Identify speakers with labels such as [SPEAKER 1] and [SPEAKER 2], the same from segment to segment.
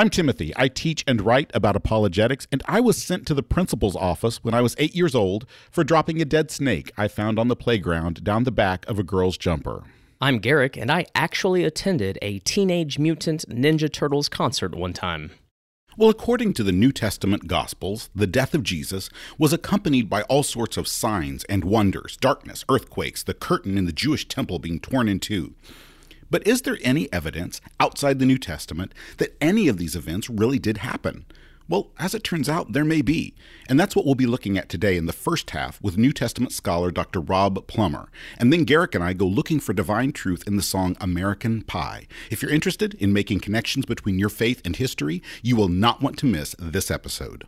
[SPEAKER 1] I'm Timothy. I teach and write about apologetics, and I was sent to the principal's office when I was eight years old for dropping a dead snake I found on the playground down the back of a girl's jumper.
[SPEAKER 2] I'm Garrick, and I actually attended a Teenage Mutant Ninja Turtles concert one time.
[SPEAKER 1] Well, according to the New Testament Gospels, the death of Jesus was accompanied by all sorts of signs and wonders darkness, earthquakes, the curtain in the Jewish temple being torn in two. But is there any evidence outside the New Testament that any of these events really did happen? Well, as it turns out, there may be. And that's what we'll be looking at today in the first half with New Testament scholar Dr. Rob Plummer. And then Garrick and I go looking for divine truth in the song American Pie. If you're interested in making connections between your faith and history, you will not want to miss this episode.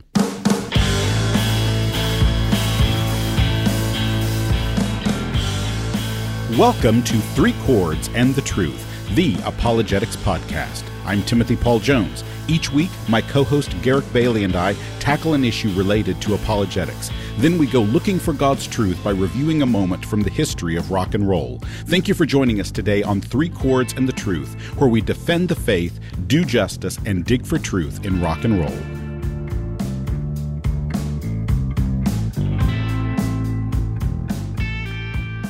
[SPEAKER 1] Welcome to Three Chords and the Truth, the Apologetics Podcast. I'm Timothy Paul Jones. Each week, my co host Garrick Bailey and I tackle an issue related to apologetics. Then we go looking for God's truth by reviewing a moment from the history of rock and roll. Thank you for joining us today on Three Chords and the Truth, where we defend the faith, do justice, and dig for truth in rock and roll.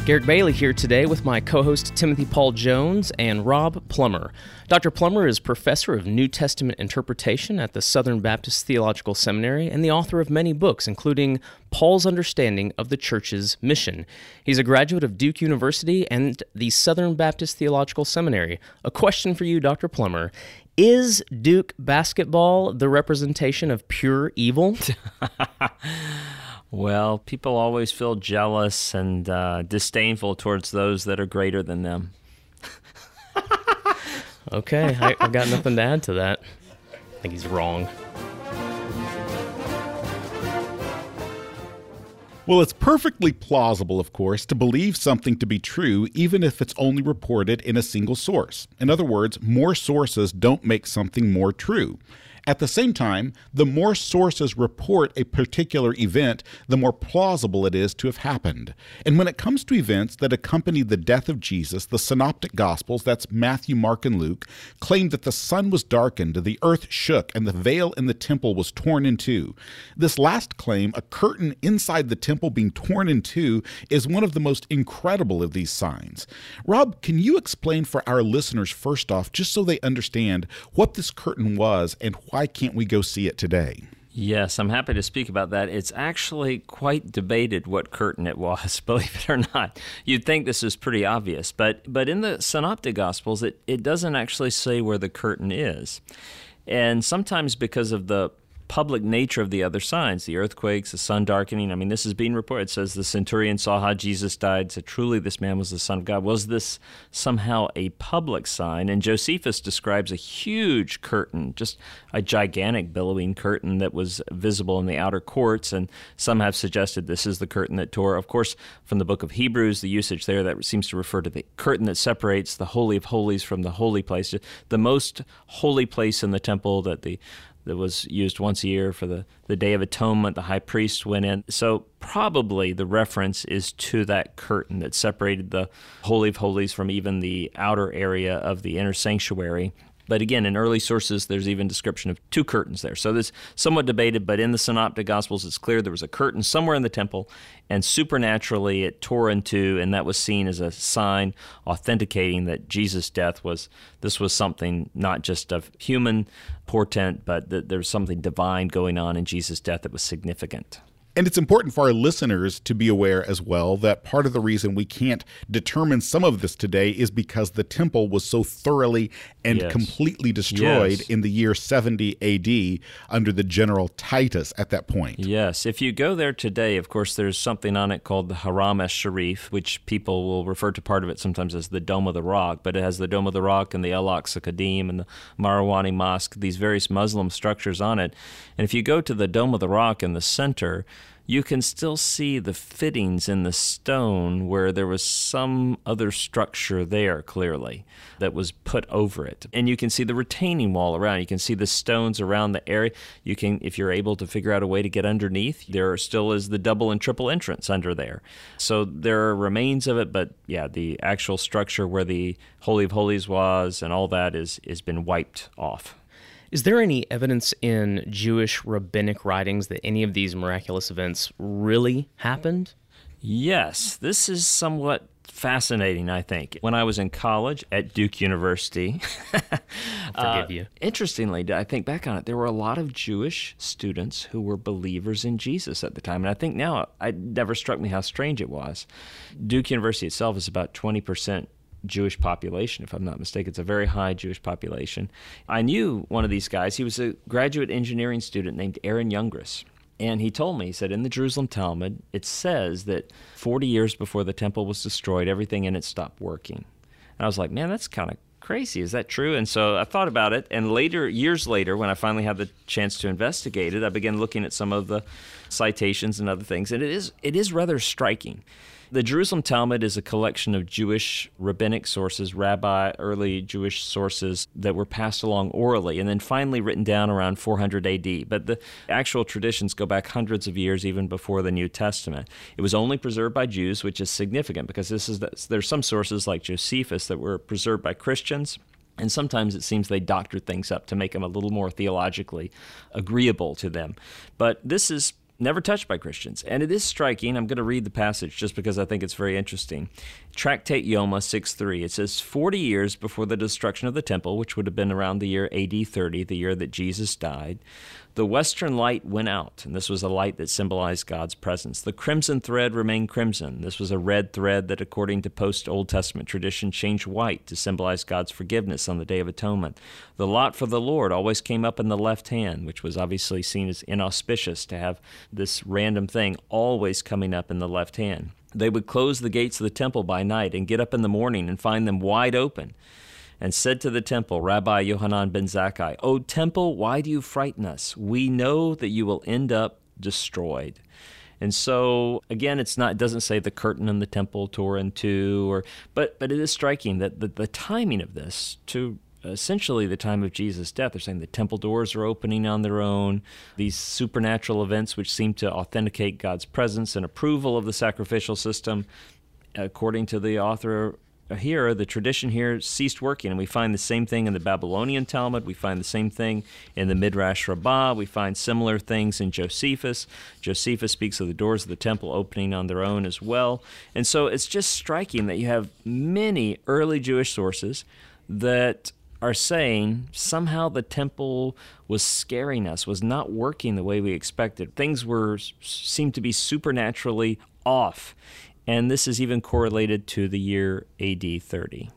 [SPEAKER 2] Garrick Bailey here today with my co host Timothy Paul Jones and Rob Plummer. Dr. Plummer is professor of New Testament interpretation at the Southern Baptist Theological Seminary and the author of many books, including Paul's Understanding of the Church's Mission. He's a graduate of Duke University and the Southern Baptist Theological Seminary. A question for you, Dr. Plummer. Is Duke basketball the representation of pure evil?
[SPEAKER 3] Well, people always feel jealous and uh, disdainful towards those that are greater than them.
[SPEAKER 2] okay, I, I got nothing to add to that. I think he's wrong.
[SPEAKER 1] Well, it's perfectly plausible, of course, to believe something to be true even if it's only reported in a single source. In other words, more sources don't make something more true. At the same time, the more sources report a particular event, the more plausible it is to have happened. And when it comes to events that accompanied the death of Jesus, the synoptic gospels, that's Matthew, Mark, and Luke, claim that the sun was darkened, the earth shook, and the veil in the temple was torn in two. This last claim, a curtain inside the temple being torn in two, is one of the most incredible of these signs. Rob, can you explain for our listeners first off, just so they understand what this curtain was and why can't we go see it today?
[SPEAKER 3] Yes, I'm happy to speak about that. It's actually quite debated what curtain it was, believe it or not. You'd think this is pretty obvious, but but in the Synoptic Gospels, it, it doesn't actually say where the curtain is. And sometimes because of the public nature of the other signs, the earthquakes, the sun darkening. I mean, this is being reported. It says the centurion saw how Jesus died, said, Truly, this man was the Son of God. Was this somehow a public sign? And Josephus describes a huge curtain, just a gigantic billowing curtain that was visible in the outer courts. And some have suggested this is the curtain that tore. Of course, from the book of Hebrews, the usage there that seems to refer to the curtain that separates the Holy of Holies from the holy place, the most holy place in the temple that the that was used once a year for the, the Day of Atonement. The high priest went in. So, probably the reference is to that curtain that separated the Holy of Holies from even the outer area of the inner sanctuary. But again, in early sources, there's even description of two curtains there. So this somewhat debated, but in the Synoptic Gospels, it's clear there was a curtain somewhere in the temple, and supernaturally it tore in two, and that was seen as a sign authenticating that Jesus' death was this was something not just of human portent, but that there's something divine going on in Jesus' death that was significant.
[SPEAKER 1] And it's important for our listeners to be aware as well that part of the reason we can't determine some of this today is because the temple was so thoroughly and yes. completely destroyed yes. in the year 70 AD under the general Titus at that point.
[SPEAKER 3] Yes. If you go there today, of course, there's something on it called the Haram es Sharif, which people will refer to part of it sometimes as the Dome of the Rock, but it has the Dome of the Rock and the El Aqsa Qadim and the Marwani Mosque, these various Muslim structures on it. And if you go to the Dome of the Rock in the center, you can still see the fittings in the stone where there was some other structure there clearly that was put over it. And you can see the retaining wall around. You can see the stones around the area. You can if you're able to figure out a way to get underneath, there still is the double and triple entrance under there. So there are remains of it, but yeah, the actual structure where the Holy of Holies was and all that is has been wiped off.
[SPEAKER 2] Is there any evidence in Jewish rabbinic writings that any of these miraculous events really happened?
[SPEAKER 3] Yes, this is somewhat fascinating, I think. When I was in college at Duke University,
[SPEAKER 2] forgive uh, you.
[SPEAKER 3] Interestingly, I think back on it, there were a lot of Jewish students who were believers in Jesus at the time. And I think now it never struck me how strange it was. Duke University itself is about 20% Jewish population, if I'm not mistaken. It's a very high Jewish population. I knew one of these guys. He was a graduate engineering student named Aaron Youngris. And he told me, he said, in the Jerusalem Talmud, it says that 40 years before the temple was destroyed, everything in it stopped working. And I was like, man, that's kind of crazy. Is that true? And so I thought about it. And later, years later, when I finally had the chance to investigate it, I began looking at some of the citations and other things. And it is, it is rather striking. The Jerusalem Talmud is a collection of Jewish rabbinic sources, rabbi, early Jewish sources that were passed along orally and then finally written down around 400 AD. But the actual traditions go back hundreds of years, even before the New Testament. It was only preserved by Jews, which is significant because this is the, there's some sources like Josephus that were preserved by Christians. And sometimes it seems they doctor things up to make them a little more theologically agreeable to them. But this is never touched by Christians. And it is striking. I'm going to read the passage just because I think it's very interesting. Tractate Yoma 6.3. It says, 40 years before the destruction of the temple, which would have been around the year AD 30, the year that Jesus died, the western light went out, and this was a light that symbolized God's presence. The crimson thread remained crimson. This was a red thread that, according to post Old Testament tradition, changed white to symbolize God's forgiveness on the Day of Atonement. The lot for the Lord always came up in the left hand, which was obviously seen as inauspicious to have this random thing always coming up in the left hand. They would close the gates of the temple by night and get up in the morning and find them wide open and said to the temple, Rabbi Yohanan ben Zakkai, O temple, why do you frighten us? We know that you will end up destroyed. And so again, it's not it doesn't say the curtain in the temple tore in two, or but but it is striking that the, the timing of this to essentially the time of Jesus' death. They're saying the temple doors are opening on their own. These supernatural events, which seem to authenticate God's presence and approval of the sacrificial system, according to the author here, the tradition here ceased working, and we find the same thing in the Babylonian Talmud. We find the same thing in the Midrash Rabbah. We find similar things in Josephus. Josephus speaks of the doors of the temple opening on their own as well. And so it's just striking that you have many early Jewish sources that are saying somehow the temple was scaring us, was not working the way we expected. Things were seemed to be supernaturally off and this is even correlated to the year AD 30.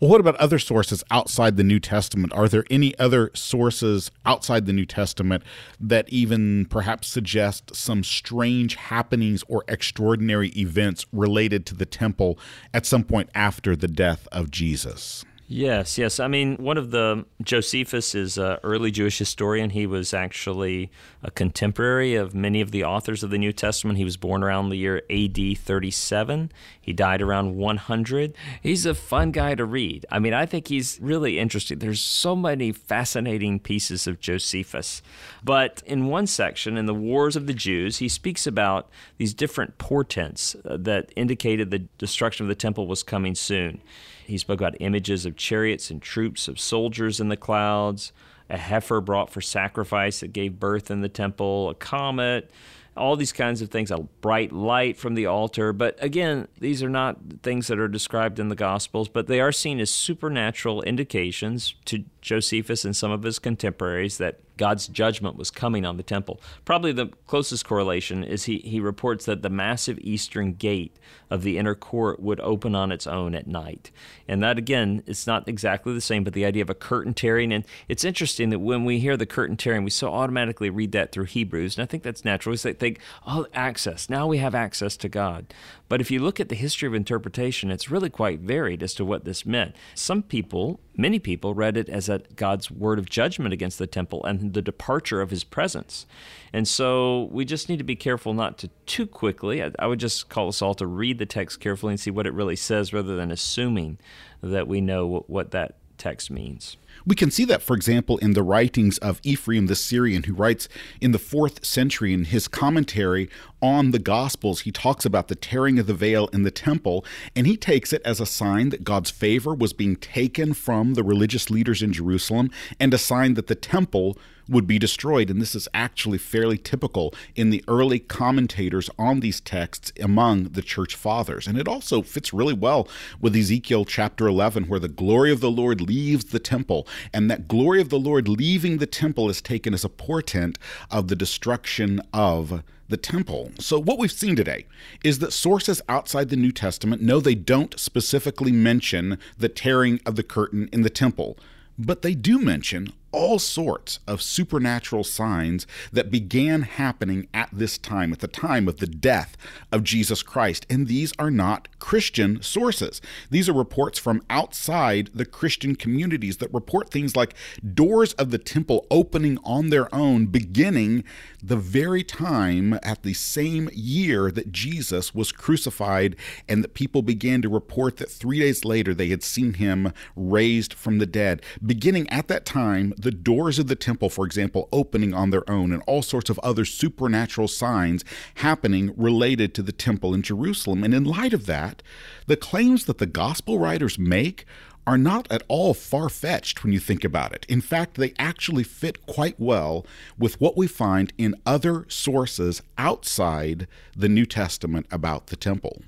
[SPEAKER 1] Well, what about other sources outside the New Testament? Are there any other sources outside the New Testament that even perhaps suggest some strange happenings or extraordinary events related to the temple at some point after the death of Jesus?
[SPEAKER 3] Yes, yes. I mean, one of the Josephus is an early Jewish historian. He was actually a contemporary of many of the authors of the New Testament. He was born around the year AD 37. He died around 100. He's a fun guy to read. I mean, I think he's really interesting. There's so many fascinating pieces of Josephus. But in one section, in the Wars of the Jews, he speaks about these different portents uh, that indicated the destruction of the temple was coming soon. He spoke about images of chariots and troops of soldiers in the clouds, a heifer brought for sacrifice that gave birth in the temple, a comet, all these kinds of things, a bright light from the altar. But again, these are not things that are described in the Gospels, but they are seen as supernatural indications to Josephus and some of his contemporaries that God's judgment was coming on the temple. Probably the closest correlation is he, he reports that the massive eastern gate of the inner court would open on its own at night. And that, again, it's not exactly the same, but the idea of a curtain tearing. And it's interesting that when we hear the curtain tearing, we so automatically read that through Hebrews. And I think that's natural. We think, oh, access. Now we have access to God. But if you look at the history of interpretation, it's really quite varied as to what this meant. Some people, many people, read it as a God's word of judgment against the temple and the departure of his presence. And so we just need to be careful not to too quickly. I, I would just call us all to read the text carefully and see what it really says rather than assuming that we know what, what that text means.
[SPEAKER 1] We can see that, for example, in the writings of Ephraim the Syrian, who writes in the fourth century in his commentary on the Gospels. He talks about the tearing of the veil in the temple, and he takes it as a sign that God's favor was being taken from the religious leaders in Jerusalem and a sign that the temple would be destroyed. And this is actually fairly typical in the early commentators on these texts among the church fathers. And it also fits really well with Ezekiel chapter 11, where the glory of the Lord leaves the temple. And that glory of the Lord leaving the temple is taken as a portent of the destruction of the temple. So, what we've seen today is that sources outside the New Testament know they don't specifically mention the tearing of the curtain in the temple, but they do mention all sorts of supernatural signs that began happening at this time, at the time of the death of Jesus Christ. And these are not Christian sources. These are reports from outside the Christian communities that report things like doors of the temple opening on their own, beginning the very time at the same year that Jesus was crucified, and that people began to report that three days later they had seen him raised from the dead. Beginning at that time, the doors of the temple, for example, opening on their own, and all sorts of other supernatural signs happening related to the temple in Jerusalem. And in light of that, the claims that the gospel writers make are not at all far fetched when you think about it. In fact, they actually fit quite well with what we find in other sources outside the New Testament about the temple.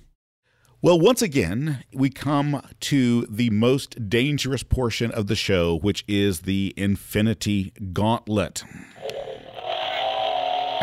[SPEAKER 1] Well, once again, we come to the most dangerous portion of the show, which is the Infinity Gauntlet.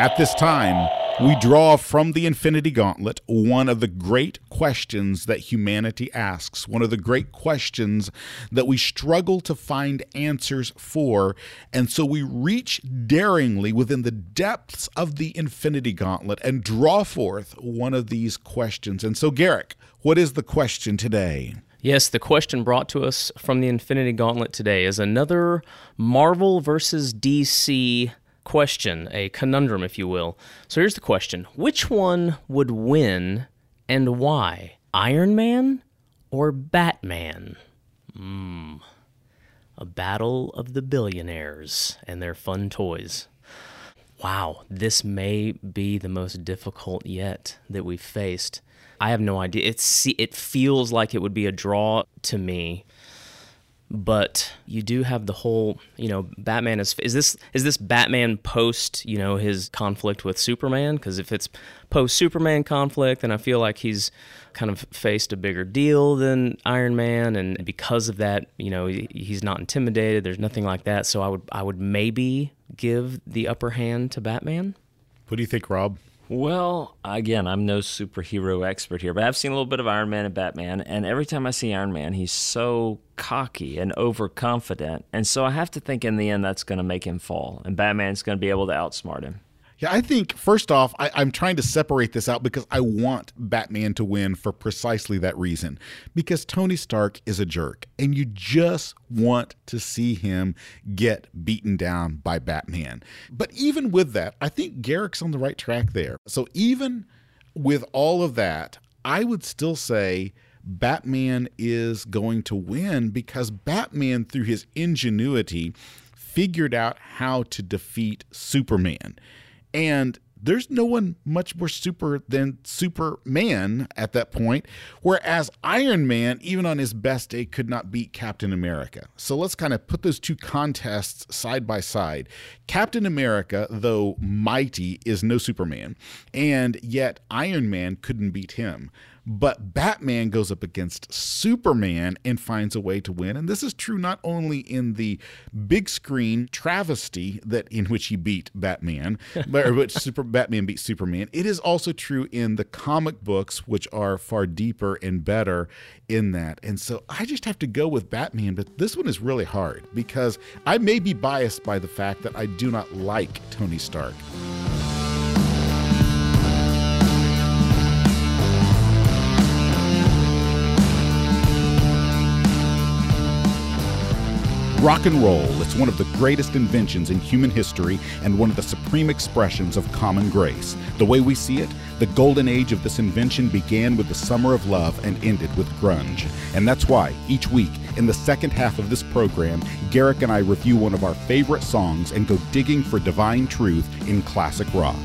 [SPEAKER 1] At this time, we draw from the Infinity Gauntlet one of the great questions that humanity asks, one of the great questions that we struggle to find answers for. And so we reach daringly within the depths of the Infinity Gauntlet and draw forth one of these questions. And so, Garrick, what is the question today?
[SPEAKER 2] Yes, the question brought to us from the Infinity Gauntlet today is another Marvel versus DC question, a conundrum, if you will. So here's the question Which one would win and why? Iron Man or Batman? Hmm. A battle of the billionaires and their fun toys. Wow, this may be the most difficult yet that we've faced. I have no idea. It's it feels like it would be a draw to me but you do have the whole you know batman is is this is this batman post you know his conflict with superman? Because if it's post superman conflict then i feel like he's kind of faced a bigger deal than iron man. And because of that you know he's not intimidated. There's nothing like that. So i would i would maybe give the upper hand to batman.
[SPEAKER 1] What do you think rob
[SPEAKER 3] well, again, I'm no superhero expert here, but I've seen a little bit of Iron Man and Batman, and every time I see Iron Man, he's so cocky and overconfident. And so I have to think in the end that's going to make him fall, and Batman's going to be able to outsmart him.
[SPEAKER 1] Yeah, I think first off, I, am trying to separate this out because I want Batman to win for precisely that reason. Because Tony Stark is a jerk, and you just want to see him get beaten down by Batman. But even with that, I think Garrick's on the right track there. So even with all of that, I would still say Batman is going to win because Batman, through his ingenuity, figured out how to defeat Superman. And there's no one much more super than Superman at that point. Whereas Iron Man, even on his best day, could not beat Captain America. So let's kind of put those two contests side by side. Captain America, though mighty, is no Superman. And yet Iron Man couldn't beat him. But Batman goes up against Superman and finds a way to win. And this is true not only in the big screen travesty that in which he beat Batman, but which Super Batman beat Superman. It is also true in the comic books, which are far deeper and better in that. And so I just have to go with Batman, but this one is really hard because I may be biased by the fact that I do not like Tony Stark. Rock and roll, it's one of the greatest inventions in human history and one of the supreme expressions of common grace. The way we see it, the golden age of this invention began with the summer of love and ended with grunge. And that's why, each week, In the second half of this program, Garrick and I review one of our favorite songs and go digging for divine truth in classic rock.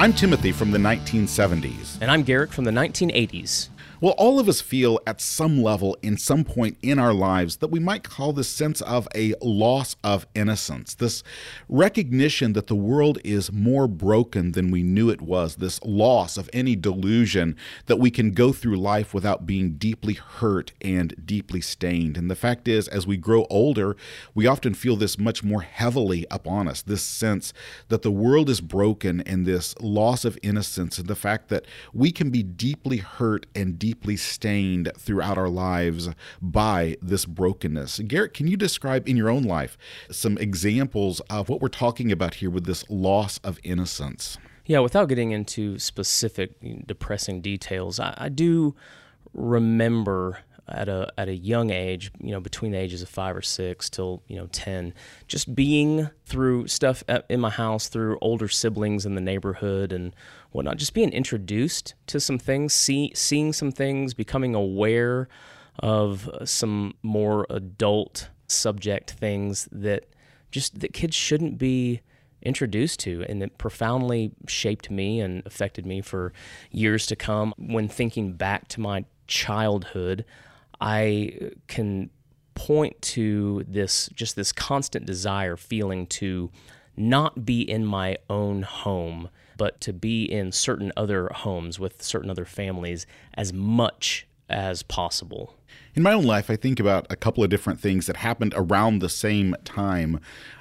[SPEAKER 1] I'm Timothy from the 1970s.
[SPEAKER 2] And I'm Garrick from the 1980s.
[SPEAKER 1] Well, all of us feel at some level, in some point in our lives, that we might call this sense of a loss of innocence, this recognition that the world is more broken than we knew it was, this loss of any delusion that we can go through life without being deeply hurt and deeply stained. And the fact is, as we grow older, we often feel this much more heavily upon us this sense that the world is broken and this loss of innocence, and the fact that we can be deeply hurt and deeply deeply stained throughout our lives by this brokenness. Garrick, can you describe in your own life some examples of what we're talking about here with this loss of innocence?
[SPEAKER 2] Yeah, without getting into specific depressing details, I, I do remember at a at a young age, you know, between the ages of five or six till you know ten, just being through stuff in my house, through older siblings in the neighborhood and whatnot, just being introduced to some things, see, seeing some things, becoming aware of some more adult subject things that just that kids shouldn't be introduced to and it profoundly shaped me and affected me for years to come. When thinking back to my childhood I can point to this just this constant desire feeling to not be in my own home but to be in certain other homes with certain other families as much as possible
[SPEAKER 1] in my own life, I think about a couple of different things that happened around the same time.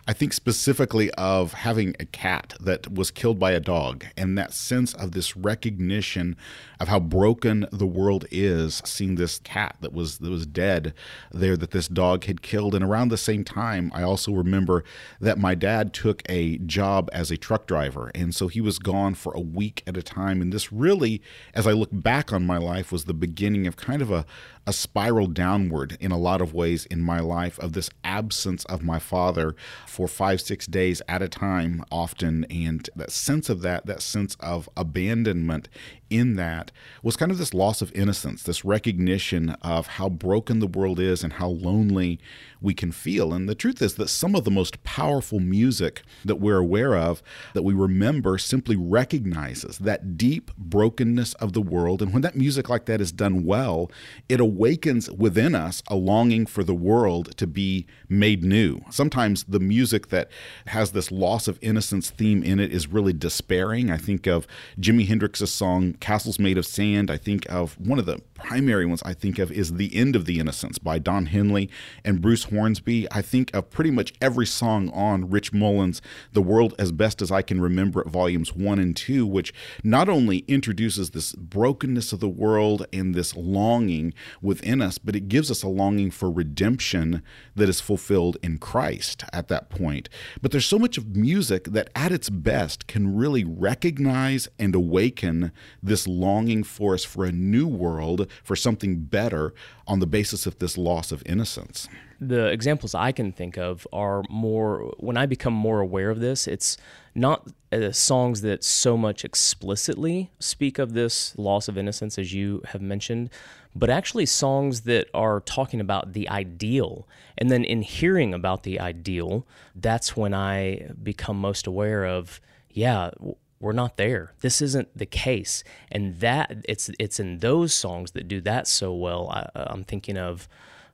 [SPEAKER 1] I think specifically of having a cat that was killed by a dog and that sense of this recognition of how broken the world is, seeing this cat that was that was dead there that this dog had killed. And around the same time, I also remember that my dad took a job as a truck driver. And so he was gone for a week at a time. And this really, as I look back on my life, was the beginning of kind of a, a spiral downward in a lot of ways in my life of this absence of my father for five, six days at a time, often. And that sense of that, that sense of abandonment in that was kind of this loss of innocence, this recognition of how broken the world is and how lonely we can feel. And the truth is that some of the most powerful music that we're aware of, that we remember, simply recognizes that deep brokenness of the world. And when that music like that is done well, it awakens within us a longing for the world to be made new. Sometimes the music that has this loss of innocence theme in it is really despairing. I think of Jimi Hendrix's song Castles Made of Sand. I think of one of the primary ones I think of is The End of the Innocence by Don Henley and Bruce Hornsby. I think of pretty much every song on Rich Mullins' The World as Best as I Can Remember It, volumes one and two, which not only introduces this brokenness of the world and this longing within us, but it gives us a longing for redemption that is fulfilled in Christ at that point. But there's so much of music that at its best can really recognize and awaken this longing for us for a new world, for something better on the basis of this loss of innocence.
[SPEAKER 2] The examples I can think of are more, when I become more aware of this, it's not uh, songs that so much explicitly speak of this loss of innocence as you have mentioned, but actually songs that are talking about the ideal. And then in hearing about the ideal, that's when I become most aware of, yeah, we're not there. This isn't the case, and that it's it's in those songs that do that so well. I, I'm thinking of.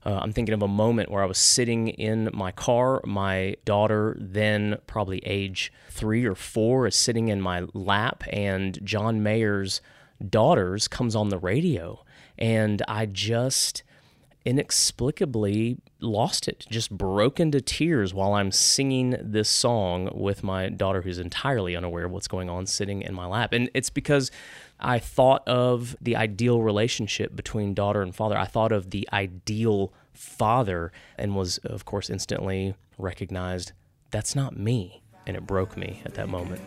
[SPEAKER 2] Uh, I'm thinking of a moment where I was sitting in my car. My daughter, then probably age three or four, is sitting in my lap, and John Mayer's Daughters comes on the radio. And I just, inexplicably lost it, just broke into tears while I'm singing this song with my daughter, who's entirely unaware of what's going on, sitting in my lap. And it's because I thought of the ideal relationship between daughter and father. I thought of the ideal father and was, of course, instantly recognized that's not me. And it broke me at that moment.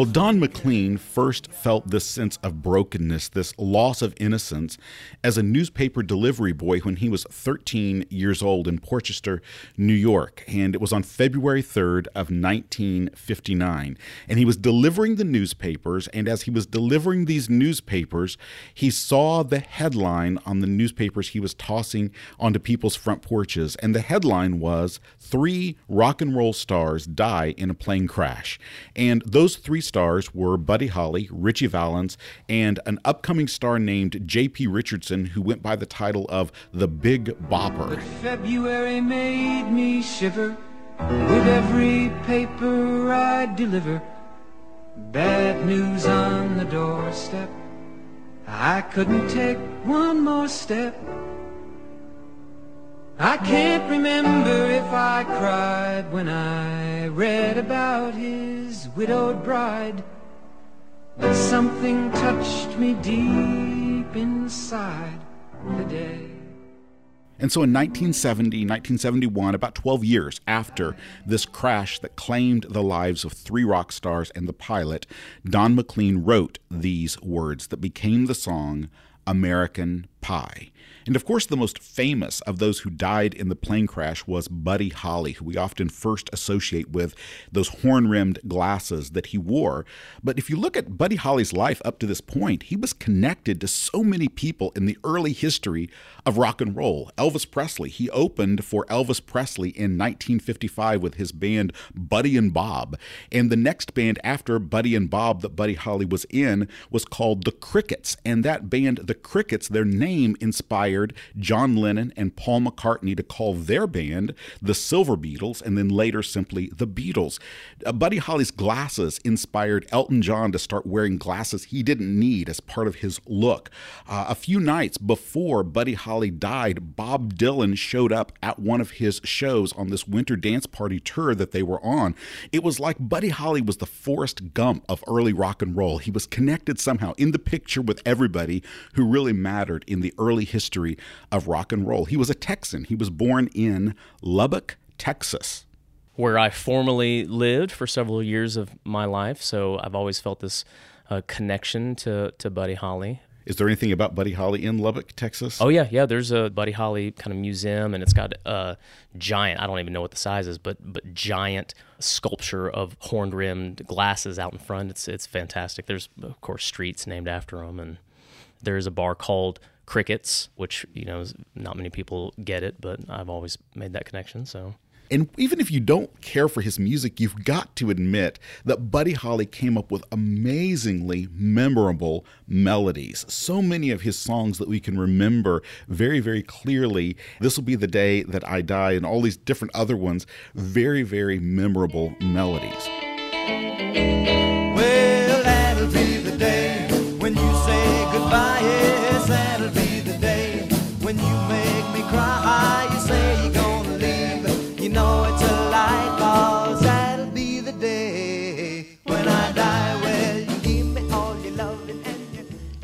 [SPEAKER 1] Well, Don McLean first felt this sense of brokenness, this loss of innocence, as a newspaper delivery boy when he was 13 years old in Port Chester, New York. And it was on February 3rd of 1959. And he was delivering the newspapers, and as he was delivering these newspapers, he saw the headline on the newspapers he was tossing onto people's front porches. And the headline was Three rock and roll stars die in a plane crash. And those three stars were Buddy Holly, Ritchie Valens, and an upcoming star named J.P. Richardson, who went by the title of the Big Bopper.
[SPEAKER 4] But February made me shiver with every paper I deliver. Bad news on the doorstep. I couldn't take one more step. I can't remember if I cried when I read about his widowed bride. But something touched me deep inside the day.
[SPEAKER 1] And so in 1970, 1971, about 12 years after this crash that claimed the lives of three rock stars and the pilot, Don McLean wrote these words that became the song American Pie. And of course, the most famous of those who died in the plane crash was Buddy Holly, who we often first associate with those horn rimmed glasses that he wore. But if you look at Buddy Holly's life up to this point, he was connected to so many people in the early history of rock and roll. Elvis Presley, he opened for Elvis Presley in 1955 with his band Buddy and Bob. And the next band after Buddy and Bob that Buddy Holly was in was called The Crickets. And that band, The Crickets, their name inspired John Lennon and Paul McCartney to call their band the Silver Beatles and then later simply the Beatles. Uh, Buddy Holly's glasses inspired Elton John to start wearing glasses he didn't need as part of his look. Uh, a few nights before Buddy Holly died, Bob Dylan showed up at one of his shows on this winter dance party tour that they were on. It was like Buddy Holly was the Forrest Gump of early rock and roll. He was connected somehow in the picture with everybody who really mattered in the early history of rock and roll. He was a Texan. He was born in Lubbock, Texas.
[SPEAKER 2] Where I formerly lived for several years of my life. So I've always felt this uh, connection to, to Buddy Holly.
[SPEAKER 1] Is there anything about Buddy Holly in Lubbock, Texas?
[SPEAKER 2] Oh yeah, yeah. There's a Buddy Holly kind of museum, and it's got a giant. I don't even know what the size is, but but giant sculpture of horn rimmed glasses out in front. It's it's fantastic. There's of course streets named after them, and there's a bar called Crickets, which you know not many people get it, but I've always made that connection. So
[SPEAKER 1] and even if you don't care for his music, you've got to admit that Buddy Holly came up with amazingly memorable melodies. So many of his songs that we can remember very, very clearly. This will be the day that I die, and all these different other ones. Very, very memorable melodies.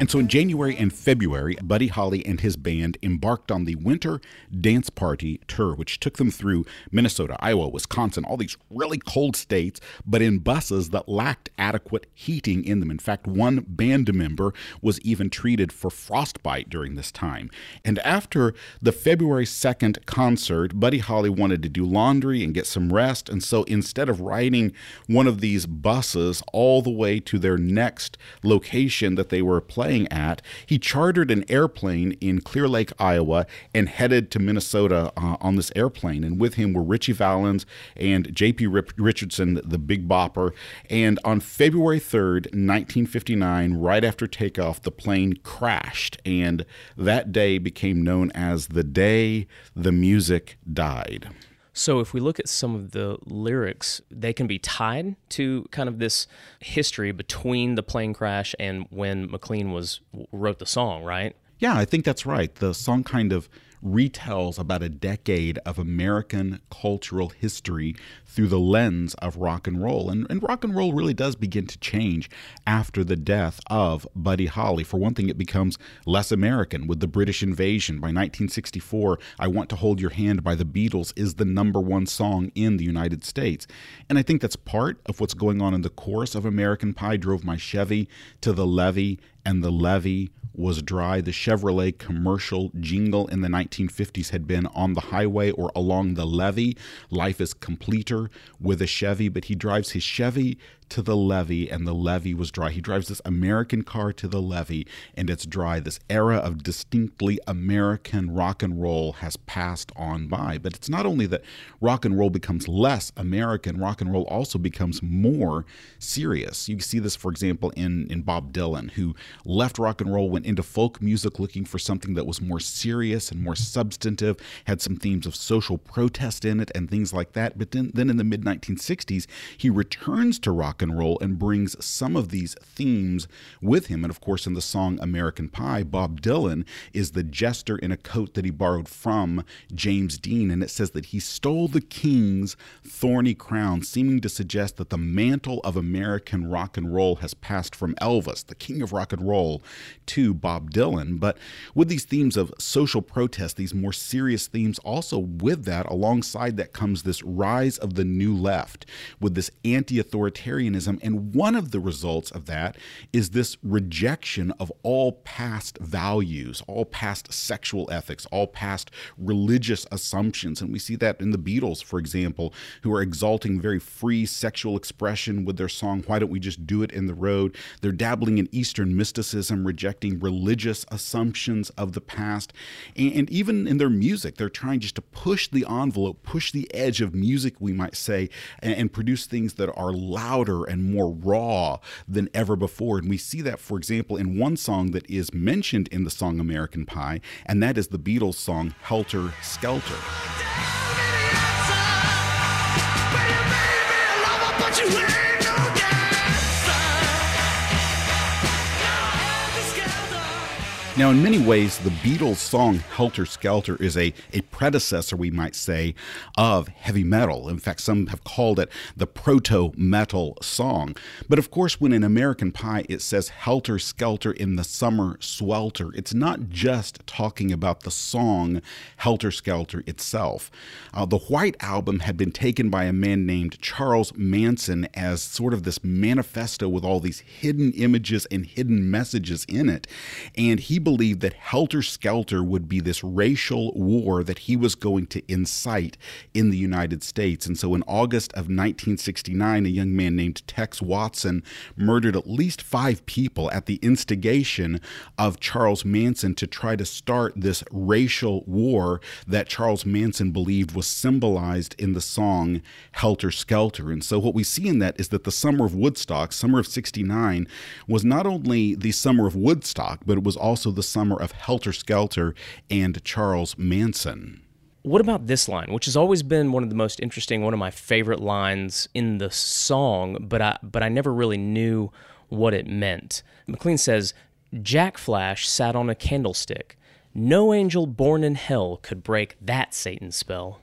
[SPEAKER 4] And
[SPEAKER 1] so in January and February, Buddy Holly and his band embarked on the Winter Dance Party Tour, which took them through Minnesota, Iowa, Wisconsin, all these really cold states, but in buses that lacked adequate heating in them. In fact, one band member was even treated for frostbite during this time. And after the February 2nd concert, Buddy Holly wanted to do laundry and get some rest. And so instead of riding one of these buses all the way to their next location that they were playing at, he chartered an airplane in Clear Lake, Iowa, and headed to Minnesota uh, on this airplane. And with him were Ritchie Valens and J.P. Richardson, the Big Bopper. And on February 3rd, 1959, right after takeoff, the plane crashed. And that day became known as the day the music died.
[SPEAKER 2] So if we look at some of the lyrics, they can be tied to kind of this history between the plane crash and when McLean was wrote the song, right?
[SPEAKER 1] Yeah, I think that's right. The song kind of retells about a decade of American cultural history through the lens of rock and roll. And, and rock and roll really does begin to change after the death of Buddy Holly. For one thing, it becomes less American with the British invasion. By 1964, I Want to Hold Your Hand by the Beatles is the number one song in the United States. And I think that's part of what's going on in the chorus of American Pie. Drove my Chevy to the levee, and the levee was dry. The Chevrolet commercial jingle in the 1950s had been on the highway or along the levee. Life is completer with a Chevy, but he drives his Chevy to the levee and the levee was dry. He drives this American car to the levee and it's dry. This era of distinctly American rock and roll has passed on by. But it's not only that rock and roll becomes less American, rock and roll also becomes more serious. You see this, for example, in, in Bob Dylan, who left rock and roll, went into folk music looking for something that was more serious and more substantive, had some themes of social protest in it and things like that. But then, then in the mid 1960s, he returns to rock and roll and brings some of these themes with him. And of course, in the song American Pie, Bob Dylan is the jester in a coat that he borrowed from James Dean. And it says that he stole the king's thorny crown, seeming to suggest that the mantle of American rock and roll has passed from Elvis, the king of rock and roll, to Bob Dylan. But with these themes of social protest, these more serious themes, also with that, alongside that comes this rise of the new left with this anti And one of the results of that is this rejection of all past values, all past sexual ethics, all past religious assumptions. And we see that in the Beatles, for example, who are exalting very free sexual expression with their song, Why Don't We Just Do It in the Road? They're dabbling in Eastern mysticism, rejecting religious assumptions of the past. And, even in their music, they're trying just to push the envelope, push the edge of music, we might say, and produce things that are louder and more raw than ever before. And we see that, for example, in one song that is mentioned in the song American Pie, and that is the Beatles song Helter Skelter. Now, in many ways, the Beatles' song Helter Skelter is a, a predecessor, we might say, of heavy metal. In fact, some have called it the proto metal song. But of course, when in American Pie it says Helter Skelter in the summer swelter, it's not just talking about the song Helter Skelter itself. Uh, the White Album had been taken by a man named Charles Manson as sort of this manifesto with all these hidden images and hidden messages in it. And he believed that Helter Skelter would be this racial war that he was going to incite in the United States. And so in August of 1969, a young man named Tex Watson murdered at least five people at the instigation of Charles Manson to try to start this racial war that Charles Manson believed was symbolized in the song Helter Skelter. And so what we see in that is that the summer of Woodstock, summer of 69, was not only the summer of Woodstock, but it was also the summer of Helter Skelter and Charles Manson.
[SPEAKER 2] What about this line, which has always been one of the most interesting, one of my favorite lines in the song, but I but I never really knew what it meant. McLean says, Jack Flash sat on a candlestick. No angel born in hell could break that Satan spell.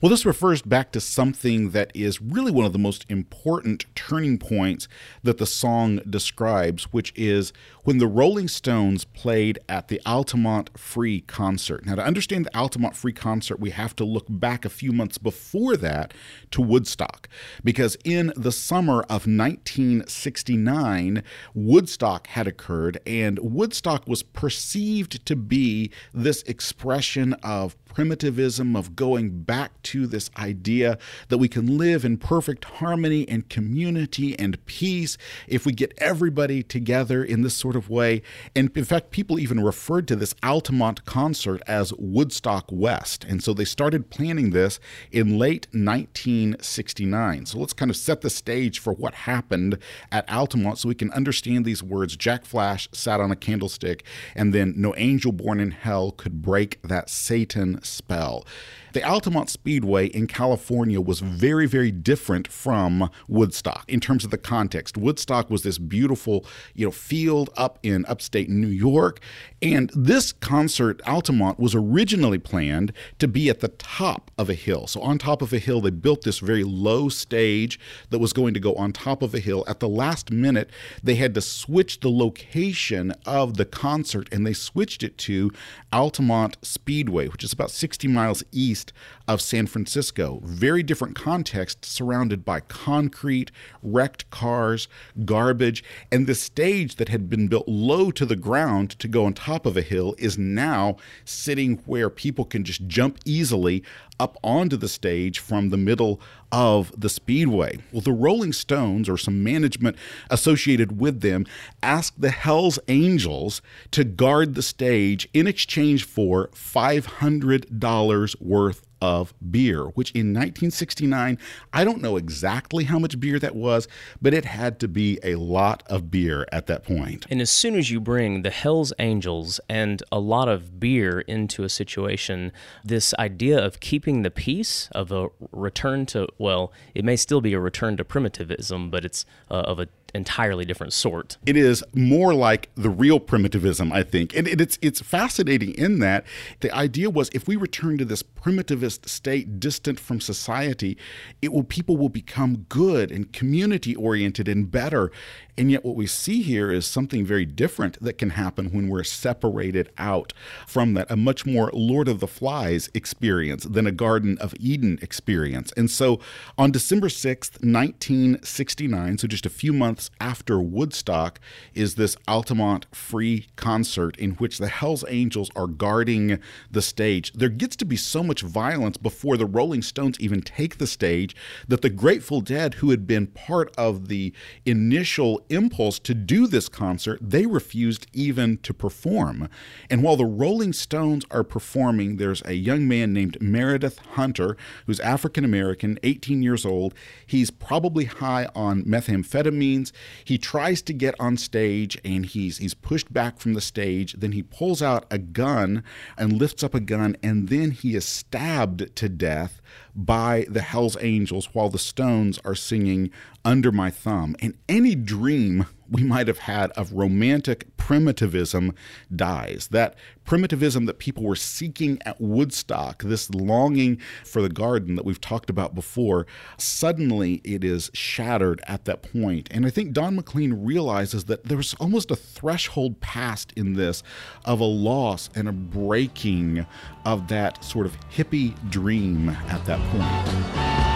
[SPEAKER 1] Well, this refers back to something that is really one of the most important turning points that the song describes, which is when the Rolling Stones played at the Altamont Free Concert. Now, to understand the Altamont Free Concert, we have to look back a few months before that to Woodstock, because in the summer of 1969, Woodstock had occurred, and Woodstock was perceived to be this expression of primitivism, of going back to this idea that we can live in perfect harmony and community and peace if we get everybody together in this sort of way. And in fact, people even referred to this Altamont concert as Woodstock West. And so they started planning this in late 1969. So let's kind of set the stage for what happened at Altamont so we can understand these words. Jack Flash sat on a candlestick, and then no angel born in hell could break that Satan spell. The Altamont Speedway in California was very, very different from Woodstock in terms of the context. Woodstock was this beautiful, you know, field up in upstate New York, and this concert, Altamont, was originally planned to be at the top of a hill. So on top of a hill, they built this very low stage that was going to go on top of a hill. At the last minute, they had to switch the location of the concert, and they switched it to Altamont Speedway, which is about 60 miles east of San Francisco. Very different context, surrounded by concrete, wrecked cars, garbage, and the stage that had been built low to the ground to go on top of a hill is now sitting where people can just jump easily up onto the stage from the middle of the speedway. Well, the Rolling Stones or some management associated with them asked the Hells Angels to guard the stage in exchange for $500 worth of beer, which in 1969, I don't know exactly how much beer that was, but it had to be a lot of beer at that point.
[SPEAKER 2] And as soon as you bring the Hells Angels and a lot of beer into a situation, this idea of keeping the peace, of a return to, well, it may still be a return to primitivism, but it's uh, of a entirely different sort.
[SPEAKER 1] It is more like the real primitivism, I think. And it's it's fascinating in that the idea was if we return to this primitivist state distant from society, it will people will become good and community oriented and better. And yet, what we see here is something very different that can happen when we're separated out from that, a much more Lord of the Flies experience than a Garden of Eden experience. And so, on December 6th, 1969, so just a few months after Woodstock, is this Altamont free concert in which the Hells Angels are guarding the stage. There gets to be so much violence before the Rolling Stones even take the stage that the Grateful Dead, who had been part of the initial impulse to do this concert, they refused even to perform. And while the Rolling Stones are performing, there's a young man named Meredith Hunter, who's African American, 18 years old. He's probably high on methamphetamines. He tries to get on stage and he's he's pushed back from the stage. Then he pulls out a gun and lifts up a gun, and then he is stabbed to death by the Hells Angels while the Stones are singing Under My Thumb. And any dream we might have had of romantic primitivism dies. That primitivism that people were seeking at Woodstock, this longing for the garden that we've talked about before, suddenly it is shattered at that point. And I think Don McLean realizes that there's almost a threshold past in this of a loss and a breaking of that sort of hippie dream at that point.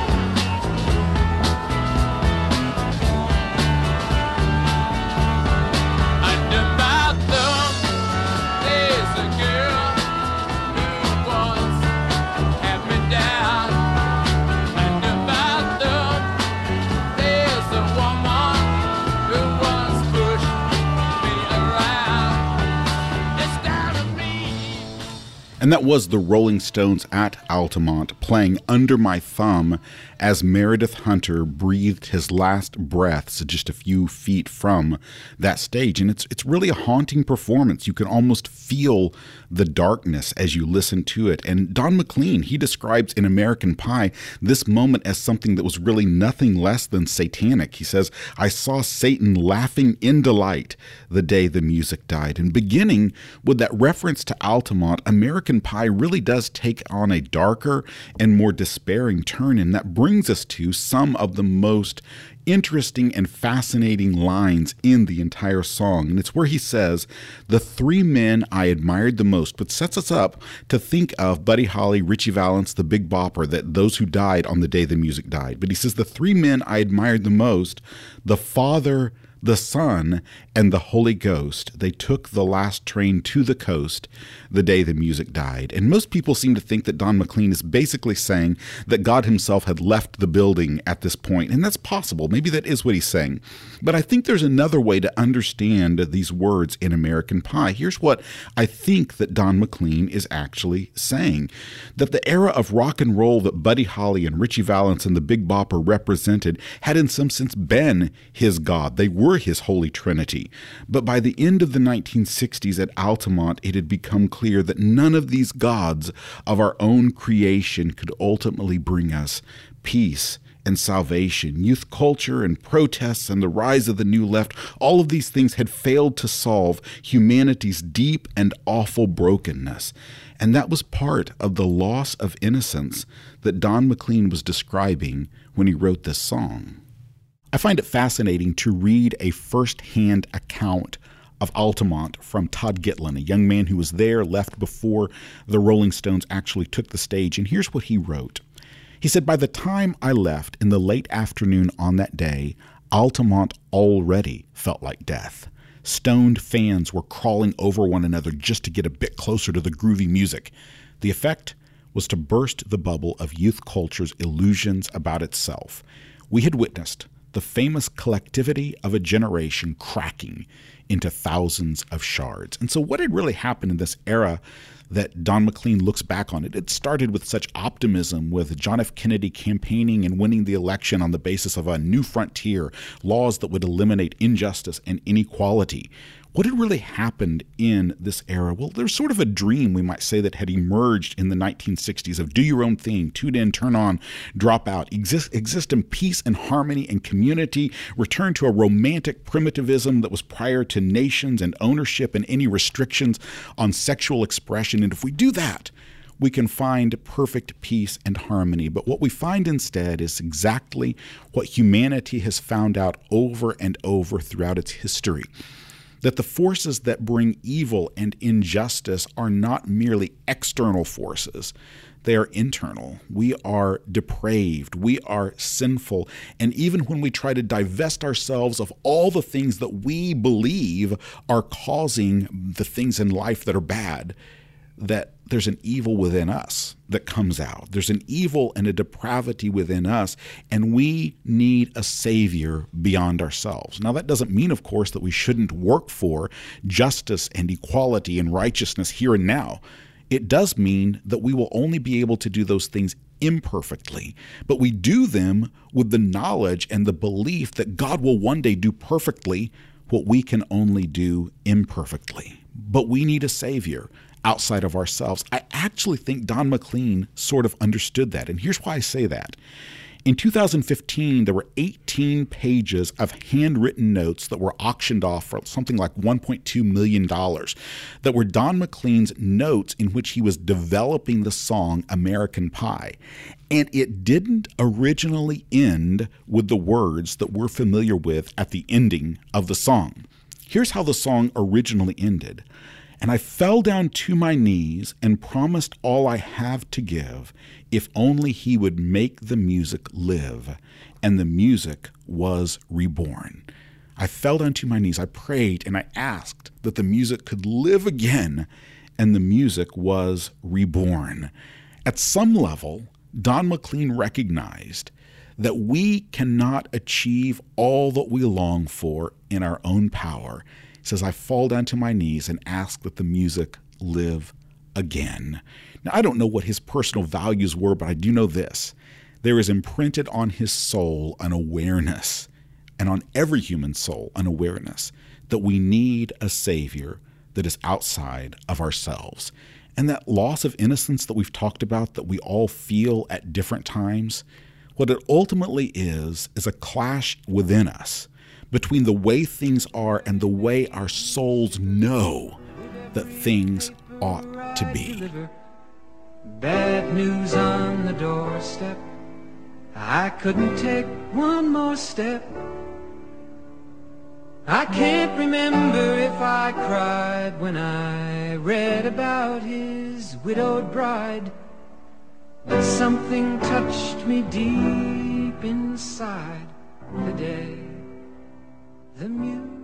[SPEAKER 1] And that was the Rolling Stones at Altamont playing Under My Thumb as Meredith Hunter breathed his last breaths just a few feet from that stage. And it's it's really a haunting performance. You can almost feel the darkness as you listen to it. And Don McLean, he describes in American Pie this moment as something that was really nothing less than satanic. He says, I saw Satan laughing in delight the day the music died. And beginning with that reference to Altamont, American Pie really does take on a darker and more despairing turn. And that brings us to some of the most interesting and fascinating lines in the entire song. And it's where he says, The three men I admired the most, but sets us up to think of Buddy Holly, Ritchie Valens, the Big Bopper, that those who died on the day the music died. But he says, The three men I admired the most, the Father, the Son, and the Holy Ghost. They took the last train to the coast the day the music died. And most people seem to think that Don McLean is basically saying that God himself had left the building at this point, and that's possible. Maybe that is what he's saying. But I think there's another way to understand these words in American Pie. Here's what I think that Don McLean is actually saying that the era of rock and roll that Buddy Holly and Ritchie Valens and the Big Bopper represented had, in some sense, been his God. They were his Holy Trinity. But by the end of the 1960s at Altamont, it had become clear that none of these gods of our own creation could ultimately bring us peace and salvation. Youth culture and protests and the rise of the New Left, all of these things had failed to solve humanity's deep and awful brokenness. And that was part of the loss of innocence that Don McLean was describing when he wrote this song. I find it fascinating to read a first hand account of Altamont from Todd Gitlin, a young man who was there, left before the Rolling Stones actually took the stage. And here's what he wrote He said, By the time I left in the late afternoon on that day, Altamont already felt like death. Stoned fans were crawling over one another just to get a bit closer to the groovy music. The effect was to burst the bubble of youth culture's illusions about itself. We had witnessed the famous collectivity of a generation cracking into thousands of shards. And so, what had really happened in this era that Don McLean looks back on it? It started with such optimism with John F. Kennedy campaigning and winning the election on the basis of a new frontier, laws that would eliminate injustice and inequality. What had really happened in this era? Well, there's sort of a dream, we might say, that had emerged in the 1960s of do your own thing, tune in, turn on, drop out, exist, exist in peace and harmony and community, return to a romantic primitivism that was prior to nations and ownership and any restrictions on sexual expression. And if we do that, we can find perfect peace and harmony. But what we find instead is exactly what humanity has found out over and over throughout its history that the forces that bring evil and injustice are not merely external forces. They are internal. We are depraved. We are sinful. And even when we try to divest ourselves of all the things that we believe are causing the things in life that are bad, that there's an evil within us that comes out. There's an evil and a depravity within us, and we need a Savior beyond ourselves. Now, that doesn't mean, of course, that we shouldn't work for justice and equality and righteousness here and now. It does mean that we will only be able to do those things imperfectly, but we do them with the knowledge and the belief that God will one day do perfectly what we can only do imperfectly. But we need a Savior outside of ourselves. I actually think Don McLean sort of understood that. And here's why I say that. In 2015, there were 18 pages of handwritten notes that were auctioned off for something like $1.2 million that were Don McLean's notes in which he was developing the song American Pie. And it didn't originally end with the words that we're familiar with at the ending of the song. Here's how the song originally ended. And I fell down to my knees and promised all I have to give if only he would make the music live. And the music was reborn. I fell down to my knees. I prayed and I asked that the music could live again, and the music was reborn. At some level, Don McLean recognized that we cannot achieve all that we long for in our own power says, I fall down to my knees and ask that the music live again. Now, I don't know what his personal values were, but I do know this. There is imprinted on his soul an awareness, and on every human soul, an awareness that we need a Savior that is outside of ourselves. And that loss of innocence that we've talked about, that we all feel at different times, what it ultimately is, is a clash within us between the way things are and the way our souls know that things ought to be.
[SPEAKER 4] Bad news on the doorstep. I couldn't take one more step. I can't remember if I cried when I read about his widowed bride. But something touched me deep inside the day. The music.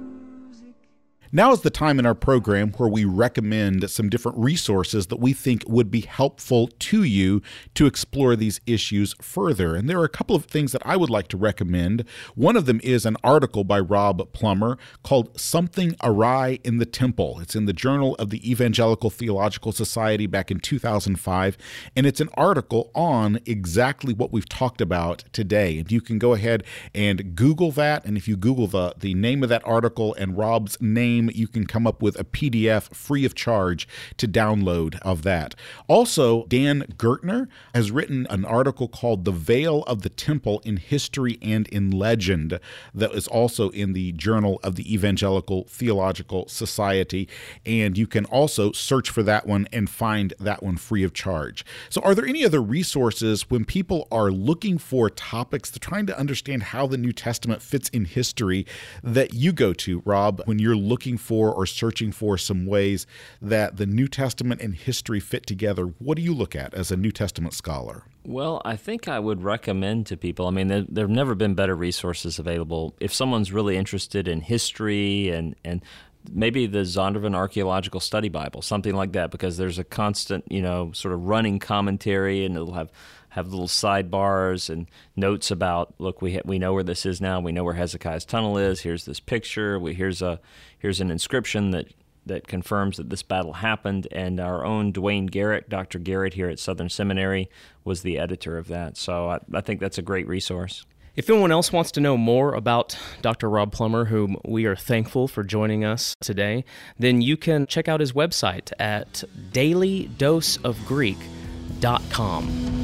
[SPEAKER 1] Now is the time in our program where we recommend some different resources that we think would be helpful to you to explore these issues further. And there are a couple of things that I would like to recommend. One of them is an article by Rob Plummer called Something Awry in the Temple. It's in the Journal of the Evangelical Theological Society back in 2005. And it's an article on exactly what we've talked about today. And you can go ahead and Google that. And if you Google the, the name of that article and Rob's name, you can come up with a PDF free of charge to download of that. Also, Dan Gurtner has written an article called The Veil of the Temple in History and in Legend that is also in the Journal of the Evangelical Theological Society. And you can also search for that one and find that one free of charge. So, are there any other resources when people are looking for topics, they're trying to understand how the New Testament fits in history that you go to, Rob, when you're looking for or searching for some ways that the New Testament and history fit together? What do you look at as a New Testament scholar?
[SPEAKER 3] Well, I think I would recommend to people. I mean, there, there have never been better resources available. If someone's really interested in history and and maybe the Zondervan Archaeological Study Bible, something like that, because there's a constant, you know, sort of running commentary, and it'll have have little sidebars and notes about look we ha- we know where this is now we know where Hezekiah's tunnel is here's this picture we, here's a here's an inscription that that confirms that this battle happened and our own Duane Garrett Dr. Garrett here at Southern Seminary was the editor of that so I, I think that's a great resource
[SPEAKER 2] If anyone else wants to know more about Dr. Rob Plummer, whom we are thankful for joining us today, then you can check out his website at dailydoseofgreek.com.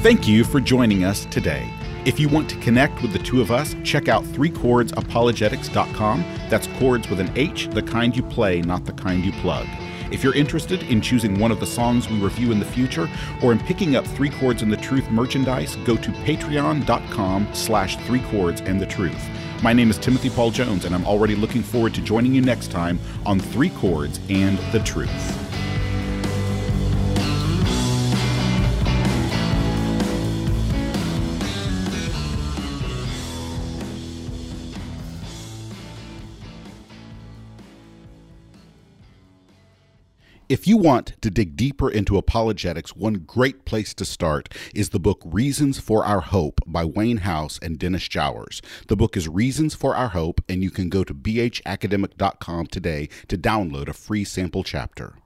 [SPEAKER 1] Thank you for joining us today. If you want to connect with the two of us, check out threechordsapologetics.com. That's chords with an H, the kind you play, not the kind you plug. If you're interested in choosing one of the songs we review in the future or in picking up Three Chords and the Truth merchandise, go to patreon.com slash three chords and the truth. My name is Timothy Paul Jones, and I'm already looking forward to joining you next time on Three Chords and the Truth. If you want to dig deeper into apologetics, one great place to start is the book Reasons for Our Hope by Wayne House and Dennis Jowers. The book is Reasons for Our Hope, and you can go to bhacademic.com today to download a free sample chapter.